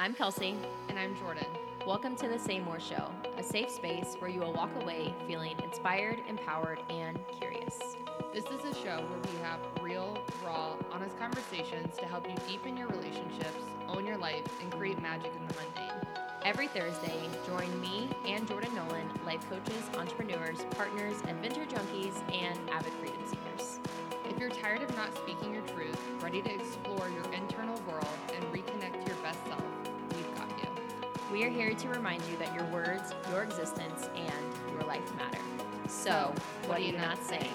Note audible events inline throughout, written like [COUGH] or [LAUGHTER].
I'm Kelsey. And I'm Jordan. Welcome to the Say More Show, a safe space where you will walk away feeling inspired, empowered, and curious. This is a show where we have real, raw, honest conversations to help you deepen your relationships, own your life, and create magic in the mundane. Every Thursday, join me and Jordan Nolan, life coaches, entrepreneurs, partners, adventure junkies, and avid freedom seekers. If you're tired of not speaking your truth, ready to explore your internal world, We are here to remind you that your words, your existence, and your life matter. So, what are you not saying?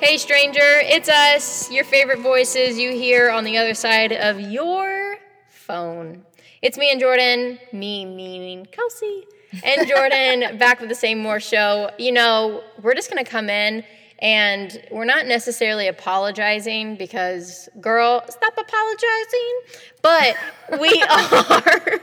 Hey, stranger, it's us, your favorite voices you hear on the other side of your phone. It's me and Jordan, me meaning Kelsey, and Jordan [LAUGHS] back with the Say More show. You know, we're just gonna come in and we're not necessarily apologizing because, girl, stop apologizing. But we [LAUGHS] are.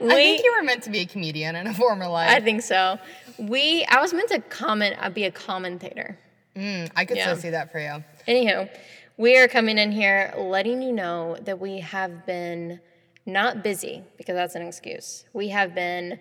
we, I think you were meant to be a comedian in a former life. I think so. We, I was meant to comment, I'd be a commentator. Mm, I could Yeah. still see that for you. Anywho, we are coming in here letting you know that we have been not busy because that's an excuse. We have been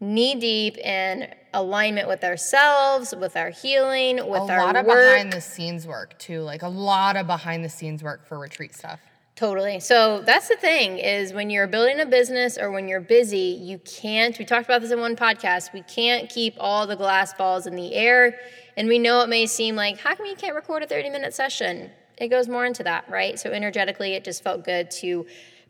knee deep in alignment with ourselves, with our healing, with a our lot of work. behind the scenes work too, like a lot of behind the scenes work for retreat stuff. Totally. So that's the thing is when you're building a business or when you're busy, you can't, we talked about this in one podcast, we can't keep all the glass balls in the air. And we know it may seem like, how come you can't record a 30 minute session? It goes more into that, right? So energetically, it just felt good to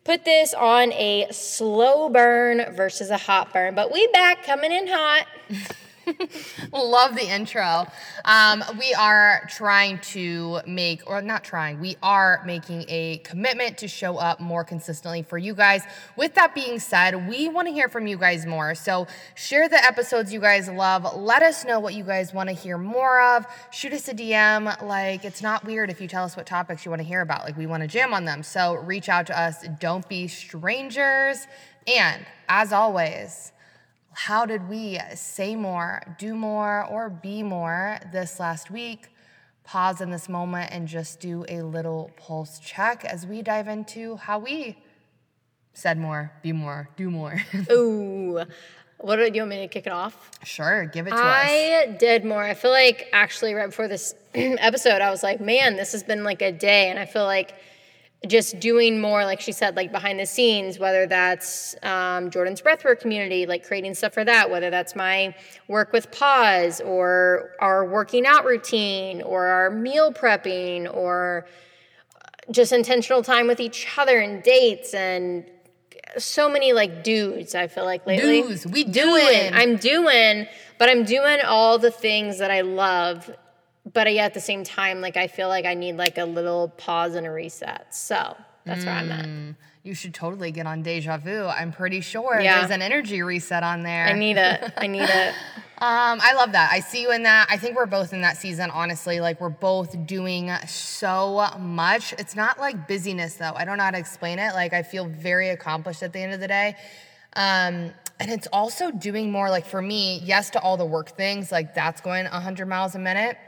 put this on a slow burn versus a hot burn. But we back coming in hot. [LAUGHS] [LAUGHS] Love the intro. Um, we are trying to make, or not trying, we are making a commitment to show up more consistently for you guys. With that being said, we want to hear from you guys more. So share the episodes you guys love. Let us know what you guys want to hear more of. Shoot us a DM. Like, it's not weird if you tell us what topics you want to hear about. Like, we want to jam on them. So reach out to us. Don't be strangers. And as always, how did we say more, do more, or be more this last week? Pause in this moment and just do a little pulse check as we dive into how we said more, be more, do more. [LAUGHS] Ooh. What do you want me to kick it off? sure, give it to us. I did more. I feel like actually right before this [CLEARS THROAT] episode, I was like, man, this has been like a day. And I feel like just doing more, like she said, like behind the scenes, whether that's um, Jordan's breathwork community, like creating stuff for that, whether that's my work with Pause or our working out routine or our meal prepping or just intentional time with each other and dates and so many like dudes I feel like lately. Do's. We doing. doing. I'm doing, but I'm doing all the things that I love. But yet at the same time, like I feel like I need like a little pause and a reset. So that's where I'm at. you should totally get on Deja Vu. I'm pretty sure Yeah. there's an energy reset on there. I need it. I need it. [LAUGHS] Um, I love that. I see you in that. I think we're both in that season, honestly. Like we're both doing so much. It's not like busyness though. I don't know how to explain it. Like I feel very accomplished at the end of the day. Um, and it's also doing more like for me, yes to all the work things, like that's going 100 miles a minute.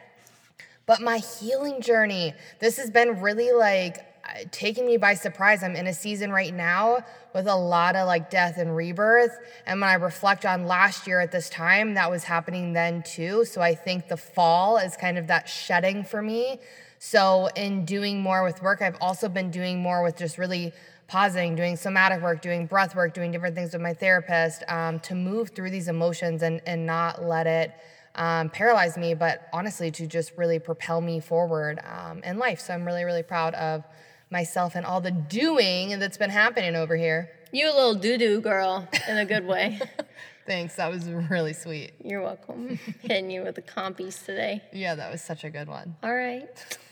But my healing journey, this has been really like uh, taking me by surprise. I'm in a season right now with a lot of like death and rebirth. And when I reflect on last year at this time, that was happening then too. So I think the fall is kind of that shedding for me. So in doing more with work, I've also been doing more with just really pausing, doing somatic work, doing breath work, doing different things with my therapist um, to move through these emotions and, and not let it um, paralyze me, but honestly, to just really propel me forward um, in life. So I'm really, really proud of myself and all the doing that's been happening over here. You a little doo doo girl in a good way. [LAUGHS] Thanks. That was really sweet. You're welcome. [LAUGHS] Hitting you with the compies today. Yeah, that was such a good one. All right.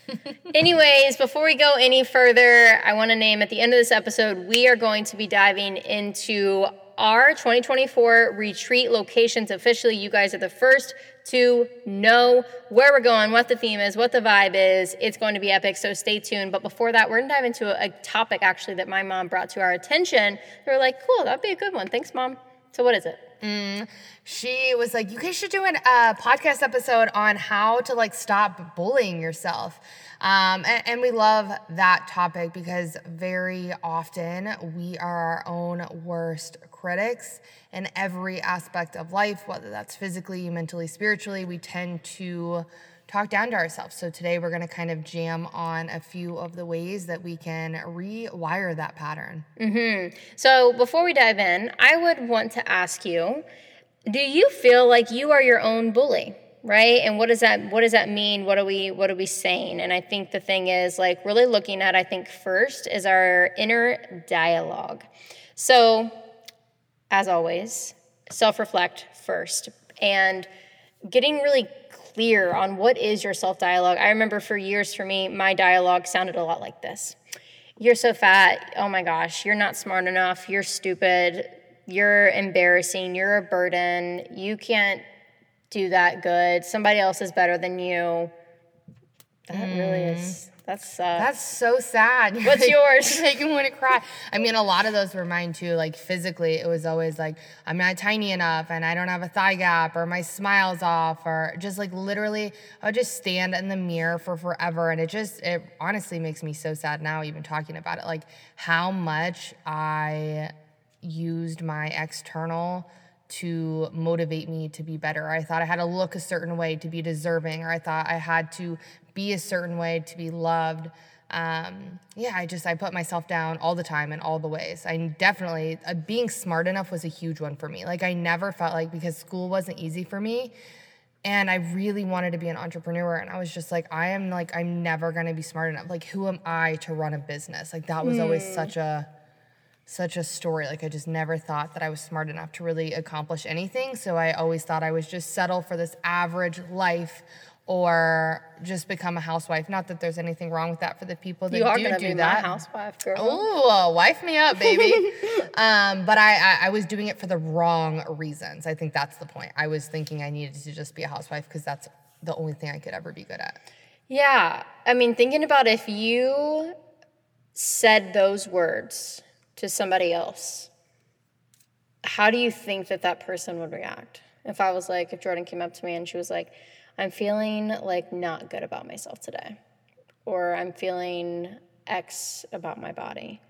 [LAUGHS] Anyways, before we go any further, I want to name at the end of this episode, we are going to be diving into our 2024 retreat locations officially. You guys are the first to know where we're going, what the theme is, what the vibe is. It's going to be epic, so stay tuned. But before that, we're to dive into a, topic actually that my mom brought to our attention. They were like, cool, that'd be a good one. Thanks, mom. So, what is it? She was like, "You guys should do a uh, podcast episode on how to like stop bullying yourself." Um, and, and we love that topic because very often we are our own worst critics in every aspect of life, whether that's physically, mentally, spiritually. We tend to talk down to ourselves. So today we're going to kind of jam on a few of the ways that we can rewire that pattern. Mm-hmm. So before we dive in, I would want to ask you, do you feel like you are your own bully? Right? And what does that what does that mean? What are we what are we saying? And I think the thing is like really looking at I think first is our inner dialogue. So as always, self-reflect first and getting really clear on what is your self-dialogue. I remember for years for me my dialogue sounded a lot like this you're so fat. Oh my gosh, you're not smart enough. You're stupid. You're embarrassing. You're a burden. You can't do that good. Somebody else is better than you. That really mm. is, that's, uh, That's so sad. [LAUGHS] What's yours? Making me want to cry. I mean, a lot of those were mine too. Like physically, it was always like I'm not tiny enough, and I don't have a thigh gap, or my smile's off, or just like literally, I would just stand in the mirror for forever, and it just, it honestly makes me so sad now, even talking about it. Like how much I used my external to motivate me to be better. I thought I had to look a certain way to be deserving, or I thought I had to be a certain way to be loved. Um, yeah, I just I put myself down all the time in all the ways. I definitely uh, being smart enough was a huge one for me. Like I never felt like because school wasn't easy for me, and I really wanted to be an entrepreneur, and I was just like, I am like I'm never gonna be smart enough. Like who am I to run a business? Like that was always such a such a story. Like I just never thought that I was smart enough to really accomplish anything. So I always thought I was just settle for this average life or just become a housewife. Not that there's anything wrong with that for the people that you are do to do be that. my housewife, girl. Ooh, wife me up, baby. [LAUGHS] um, but I, I, I was doing it for the wrong reasons. I think that's the point. I was thinking I needed to just be a housewife because that's the only thing I could ever be good at. Yeah. I mean, thinking about if you said those words to somebody else, how do you think that that person would react? If I was like, if Jordan came up to me and she was like, I'm feeling like not good about myself today, or I'm feeling X about my body.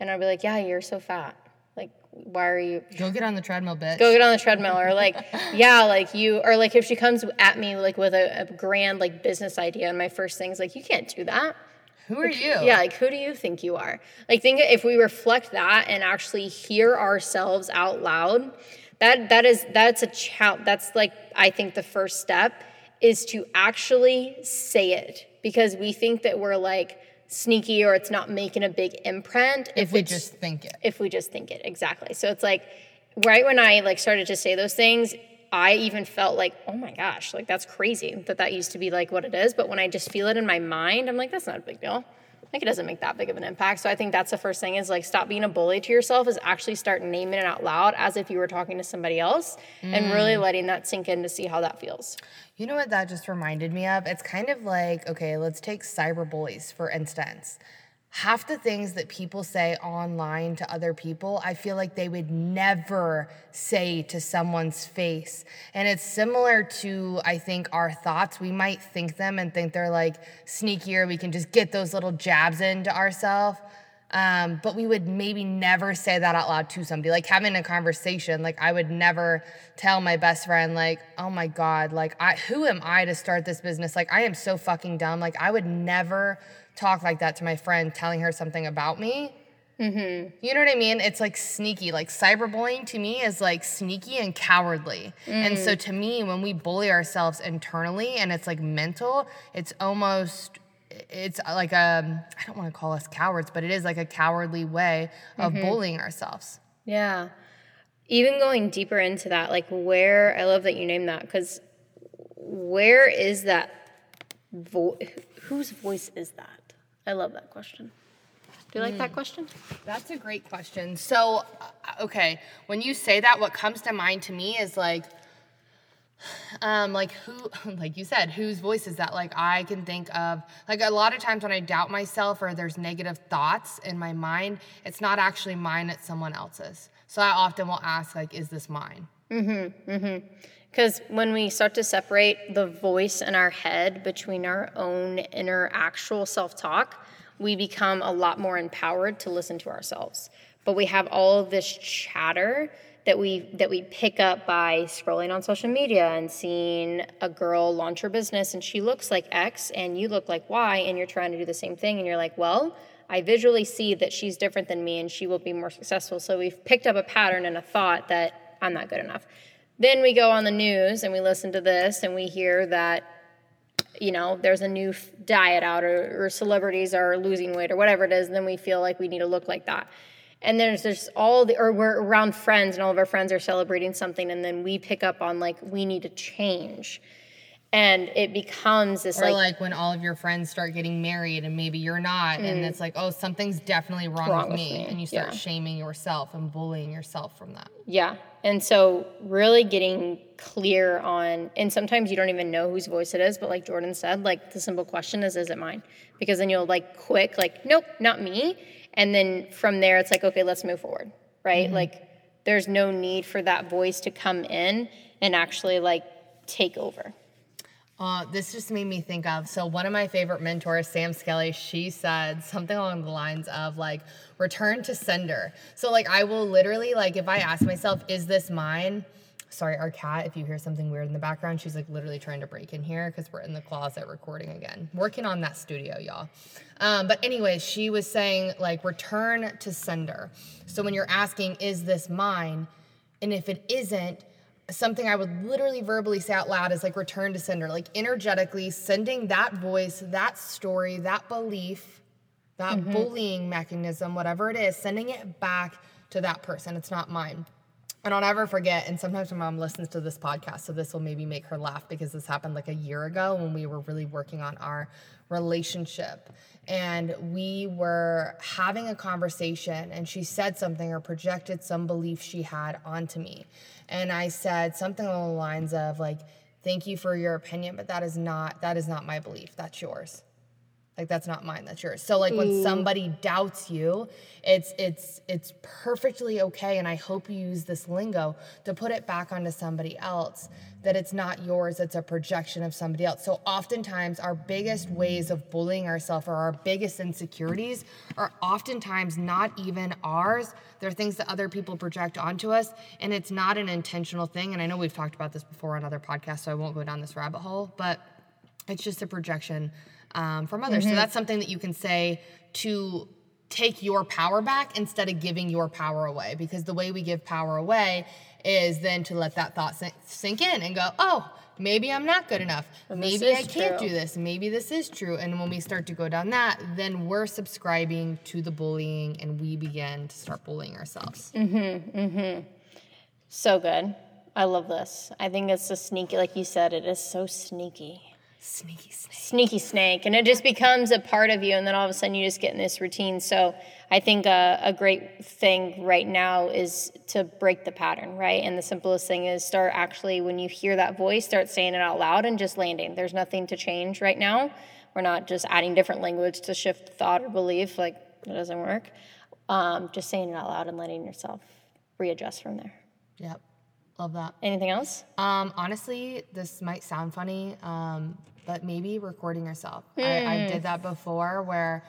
And I'd be like, yeah, you're so fat. Like, why are you Go get on the treadmill, bitch. go get on the treadmill or like [LAUGHS] yeah like you or like if she comes at me like with a, a grand like business idea and my first thing is like you can't do that Who are you? yeah like who do you think you are like think if we reflect that and actually hear ourselves out loud that that is that's a challenge that's like i think the first step is to actually say it because we think that we're like sneaky or it's not making a big imprint If we just think it. if we just think it exactly so it's like right when i like started to say those things i even felt like oh my gosh like that's crazy that that used to be like what it is. But when i just feel it in my mind i'm like that's not a big deal. Like it doesn't make that big of an impact. So i think that's the first thing is like stop being a bully to yourself is actually start naming it out loud as if you were talking to somebody else and really mm. letting that sink in to see how that feels. You know what that just reminded me of? It's kind of like, okay, let's take cyberbullies for instance. Half the things that people say online to other people, I feel like they would never say to someone's face. And it's similar to, I think, our thoughts. We might think them and think they're like sneakier. We can just get those little jabs into ourselves. Um, but we would maybe never say that out loud to somebody. Like having a conversation, like I would never tell my best friend, like, oh my God, like I who am I to start this business? Like I am so fucking dumb. Like I would never talk like that to my friend telling her something about me. Mm-hmm. You know what I mean? It's like sneaky. Like cyberbullying to me is like sneaky and cowardly. And so mm. to me, when we bully ourselves internally and it's like mental, it's almost it's uh, like a I don't want to call us cowards, but it is like a cowardly way of mm-hmm. bullying ourselves. Yeah. Even going deeper into that, like where, I love that you named that because where is that vo- whose voice is that? I love that question. Do you like that question? That's a great question. So, uh, okay, when you say that, what comes to mind to me is like, um, like who, [LAUGHS] like you said, whose voice is that? Like I can think of, like a lot of times when I doubt myself or there's negative thoughts in my mind, it's not actually mine, it's someone else's. So I often will ask, like, is this mine? Mm-hmm, mm-hmm. Because when we start to separate the voice in our head between our own inner actual self talk, we become a lot more empowered to listen to ourselves. But we have all of this chatter that we that we pick up by scrolling on social media and seeing a girl launch her business and she looks like X and you look like Y and you're trying to do the same thing and you're like, well, I visually see that she's different than me and she will be more successful. So we've picked up a pattern and a thought that I'm not good enough. Then we go on the news and we listen to this and we hear that, you know, there's a new f- diet out or, or celebrities are losing weight or whatever it is. And then we feel like we need to look like that. And there's there's all the or we're around friends and all of our friends are celebrating something and then we pick up on like we need to change. And it becomes this Or like, like, when all of your friends start getting married and maybe you're not, and it's like, oh, something's definitely wrong, Mm. Wrong with, with me. me, And you start yeah. shaming yourself and bullying yourself from that. Yeah. And so really getting clear on and sometimes you don't even know whose voice it is, but like Jordan said, like the simple question is is it mine? Because then you'll like quick like nope, not me. And then from there it's like okay, let's move forward, right? Mm-hmm. Like there's no need for that voice to come in and actually like take over. Uh, this just made me think of so one of my favorite mentors, Sam Skelly, she said something along the lines of like return to sender. So like I will literally like if I ask myself, is this mine? Sorry, our cat, if you hear something weird in the background, she's like literally trying to break in here because we're in the closet recording again. Working on that studio, y'all. Um, but anyways, she was saying like return to sender. So when you're asking, is this mine? And if it isn't, something I would literally verbally say out loud is like return to sender, like energetically sending that voice, that story, that belief, that mm-hmm. bullying mechanism, whatever it is, sending it back to that person. It's not mine. And I'll never forget, and sometimes my mom listens to this podcast, so this will maybe make her laugh because this happened like a year ago when we were really working on our relationship. And we were having a conversation, and she said something or projected some belief she had onto me. And I said something along the lines of, like, thank you for your opinion, but that is not that is not my belief. That's yours. Like that's not mine, that's yours. So like when mm. somebody doubts you, it's it's it's perfectly okay and I hope you use this lingo to put it back onto somebody else that it's not yours, it's a projection of somebody else. So oftentimes our biggest ways of bullying ourselves or our biggest insecurities are oftentimes not even ours. They're things that other people project onto us and it's not an intentional thing and I know we've talked about this before on other podcasts so I won't go down this rabbit hole, but it's just a projection um, from others. So that's something that you can say to take your power back instead of giving your power away. Because the way we give power away is then to let that thought sink, in and go, oh, maybe I'm not good enough. Maybe I can't true. do this. Maybe this is true. And when we start to go down that, then we're subscribing to the bullying and we begin to start bullying ourselves. Mhm, mhm. So good. I love this. I think it's a sneaky, like you said, it is so sneaky. Sneaky snake. Sneaky snake. And it just becomes a part of you. And then all of a sudden you just get in this routine. So I think a, a great thing right now is to break the pattern, right? And the simplest thing is start actually, when you hear that voice, start saying it out loud and just landing. There's nothing to change right now. We're not just adding different language to shift thought or belief. Like, it doesn't work. Um, just saying it out loud and letting yourself readjust from there. Yep. Love that. Anything else? Um, honestly, this might sound funny, um, but maybe recording yourself. I, I did that before where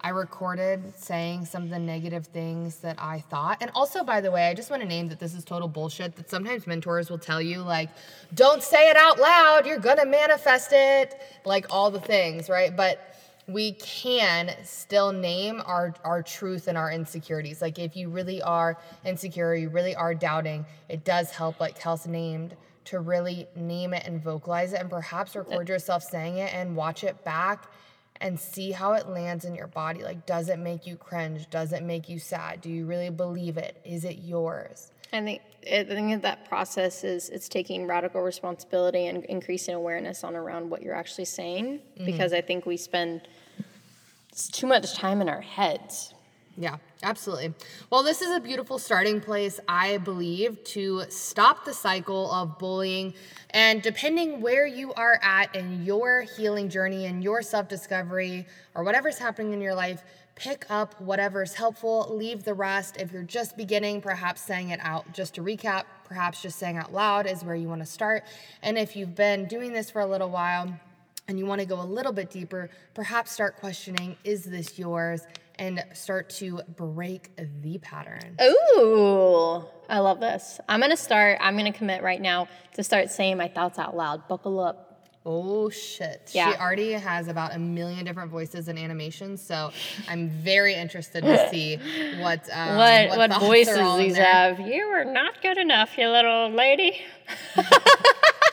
I recorded saying some of the negative things that I thought. And also, by the way, I just want to name that this is total bullshit that sometimes mentors will tell you, like, don't say it out loud, you're gonna manifest it, like all the things, right? But we can still name our, our truth and our insecurities. Like if you really are insecure, you really are doubting, it does help, like Kels named, to really name it and vocalize it and perhaps record yourself saying it and watch it back and see how it lands in your body. Like, does it make you cringe? Does it make you sad? Do you really believe it? Is it yours? I think I think that that process is it's taking radical responsibility and increasing awareness on around what you're actually saying mm-hmm. because I think we spend too much time in our heads. Yeah, absolutely. Well, this is a beautiful starting place, I believe, to stop the cycle of bullying. And depending where you are at in your healing journey and your self discovery or whatever's happening in your life, pick up whatever's helpful, leave the rest. If you're just beginning, perhaps saying it out, just to recap, perhaps just saying out loud is where you want to start. And if you've been doing this for a little while, and you want to go a little bit deeper, perhaps start questioning is this yours? And start to break the pattern. Ooh, I love this. I'm gonna start, I'm gonna commit right now to start saying my thoughts out loud. Buckle up. Oh shit. Yeah. She already has about a million different voices and animations, so I'm very interested to [LAUGHS] see what um, What what, are voices these there. have? You are not good enough, you little lady. [LAUGHS]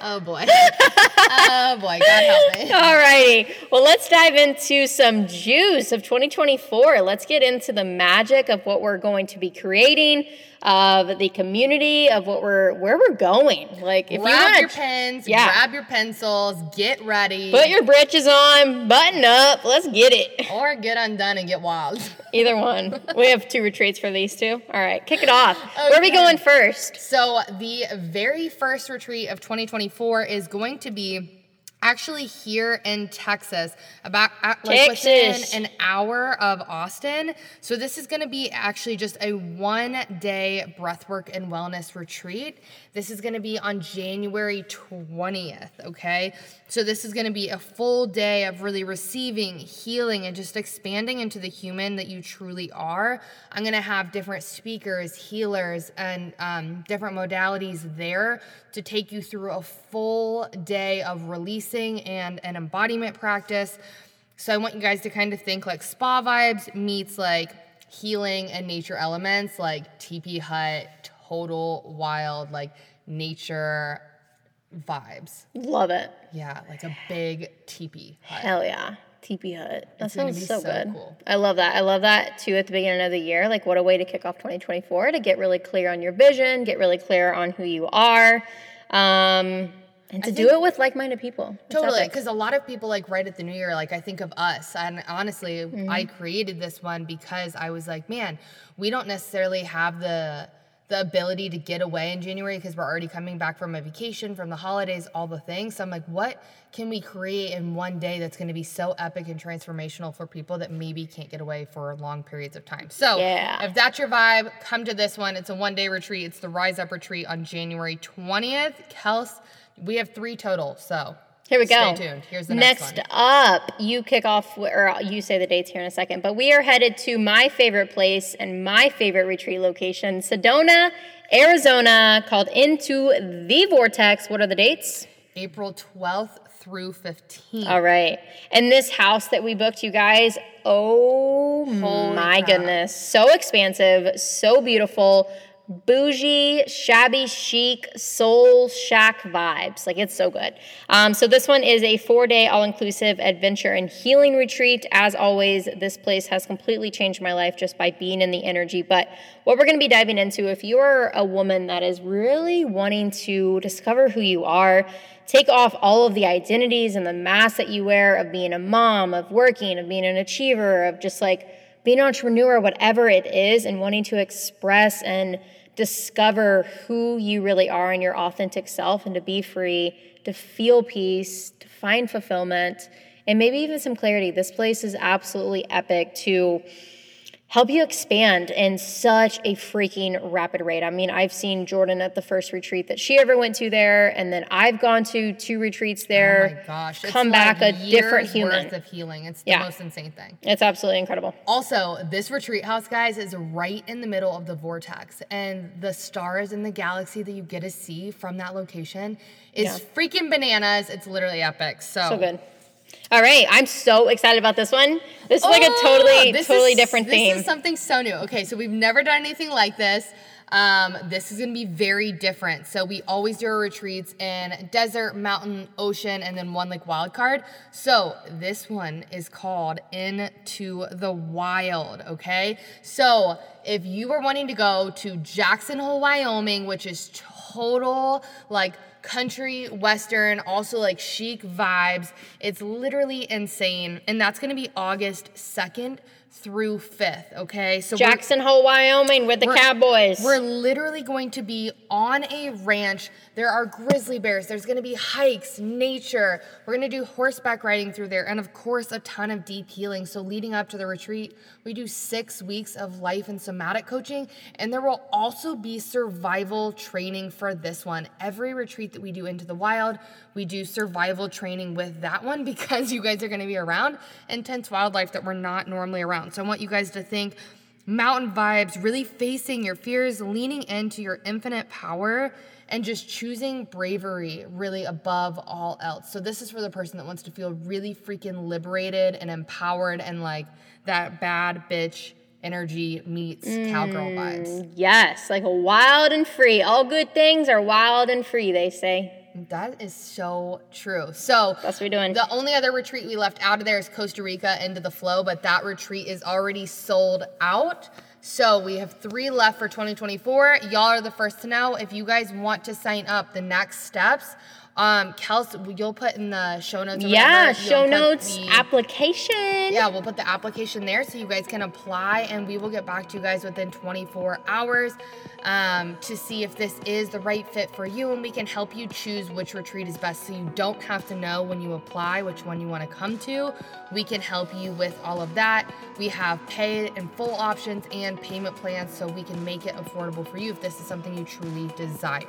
Oh boy. [LAUGHS] oh boy, God help me. [LAUGHS] Alrighty, well, let's dive into some juice of 2024. Let's get into the magic of what we're going to be creating, of the community, of what we're where we're going. Like, if grab you want your pens, yeah. grab your pencils, get ready, put your britches on, button up, let's get it. [LAUGHS] or get undone and get wild. [LAUGHS] Either one. we have two retreats for these two. All right, kick it off. Where are we going first? So the very first retreat of 2024 is going to be be actually here in Texas, about uh, like Texas. within an hour of Austin. So this is going to be actually just a one-day breathwork and wellness retreat. This is going to be on January 20th, okay? So this is going to be a full day of really receiving, healing and just expanding into the human that you truly are. I'm going to have different speakers, healers and um, different modalities there to take you through a full day of releasing and an embodiment practice. So I want you guys to kind of think like spa vibes meets like healing and nature elements, like teepee hut, total wild, like nature vibes. Love it. Yeah, like a big teepee hut. Hell yeah. Teepee Hut. That It's sounds be so, so good. cool. I love that. I love that too at the beginning of the year. Like, what a way to kick off 2024 to get really clear on your vision, get really clear on who you are, um, and to do think- it with like minded people. Totally, because a lot of people like right at the new year, like I think of us, and honestly, Mm-hmm. I created this one because I was like, man, we don't necessarily have the the ability to get away in January because we're already coming back from a vacation, from the holidays, all the things. So I'm like, what can we create in one day that's going to be so epic and transformational for people that maybe can't get away for long periods of time? So Yeah. if that's your vibe, come to this one. It's a one day retreat. It's the Rise Up retreat on January 20th. Kels, we have three total, so Here we go. Stay tuned. Here's the next, one. next up, you kick off, or you say the dates here in a second, but we are headed to my favorite place and my favorite retreat location, Sedona, Arizona, called Into the Vortex. What are the dates? April 12th through 15th. All right. And this house that we booked, you guys, oh Holy my crap. goodness. So expansive, so beautiful, bougie, shabby chic, soul shack vibes. Like it's so good. Um, so this one is a four day all inclusive adventure and healing retreat. As always, this place has completely changed my life just by being in the energy. But what we're going to be diving into, if you are a woman that is really wanting to discover who you are, take off all of the identities and the masks that you wear of being a mom, of working, of being an achiever, of just like being an entrepreneur, whatever it is, and wanting to express and discover who you really are and your authentic self and to be free, to feel peace, to find fulfillment, and maybe even some clarity. This place is absolutely epic to help you expand in such a freaking rapid rate. I mean, I've seen Jordan at the first retreat that she ever went to there, and then I've gone to two retreats there. Oh my gosh. It's Come back like a different human. worth of healing. It's Yeah. the most insane thing. It's absolutely incredible. Also, this retreat house, guys, is right in the middle of the vortex, and the stars in the galaxy that you get to see from that location is Yeah. freaking bananas. It's literally epic. So, So good. All right, I'm so excited about this one. This is like a Oh, totally, totally is- different theme. this is something so new. Okay, so we've never done anything like this. Um, this is gonna be very different. So we always do our retreats in desert, mountain, ocean, and then one like wild card. So this one is called Into the Wild. Okay, so if you are wanting to go to Jackson Hole, Wyoming, which is total like country western also like chic vibes it's literally insane and that's going to be august 2nd through 5th, okay? So Jackson Hole, Wyoming with the we're- Cowboys. We're literally going to be on a ranch. There are grizzly bears. There's going to be hikes, nature. We're going to do horseback riding through there. And of course, a ton of deep healing. So, leading up to the retreat, we do six weeks of life and somatic coaching. And there will also be survival training for this one. Every retreat that we do into the wild, we do survival training with that one [LAUGHS] because you guys are going to be around intense wildlife that we're not normally around. So, I want you guys to think mountain vibes, really facing your fears, leaning into your infinite power, and just choosing bravery really above all else. So, this is for the person that wants to feel really freaking liberated and empowered and like that bad bitch energy meets cowgirl mm, vibes. yes, like wild and free. All good things are wild and free, they say. That is so true. So, That's what we're doing. The only other retreat we left out of there is Costa Rica into the flow, but that retreat is already sold out. So we have three left for 2024. Y'all are the first to know. If you guys want to sign up, the next steps, um, Kels, you'll put in the show notes. Yeah, show notes, the- application. yeah, we'll put the application there so you guys can apply, and we will get back to you guys within 24 hours um, to see if this is the right fit for you, and we can help you choose which retreat is best. So you don't have to know when you apply which one you want to come to. We can help you with all of that. We have pay and full options and payment plans, so we can make it affordable for you if this is something you truly desire.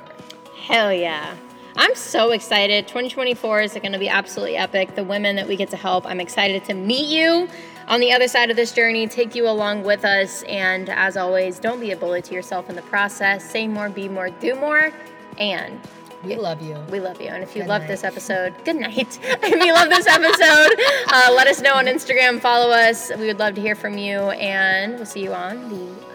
Hell yeah. I'm so excited. 2024 is going to be absolutely epic. The women that we get to help, I'm excited to meet you on the other side of this journey, take you along with us. And as always, don't be a bully to yourself in the process. Say more, be more, do more. And We love you. we love you. And if you Good love night. this episode, good night. [LAUGHS] if you love this episode, uh, let us know on Instagram, follow us. We would love to hear from you. And we'll see you on the.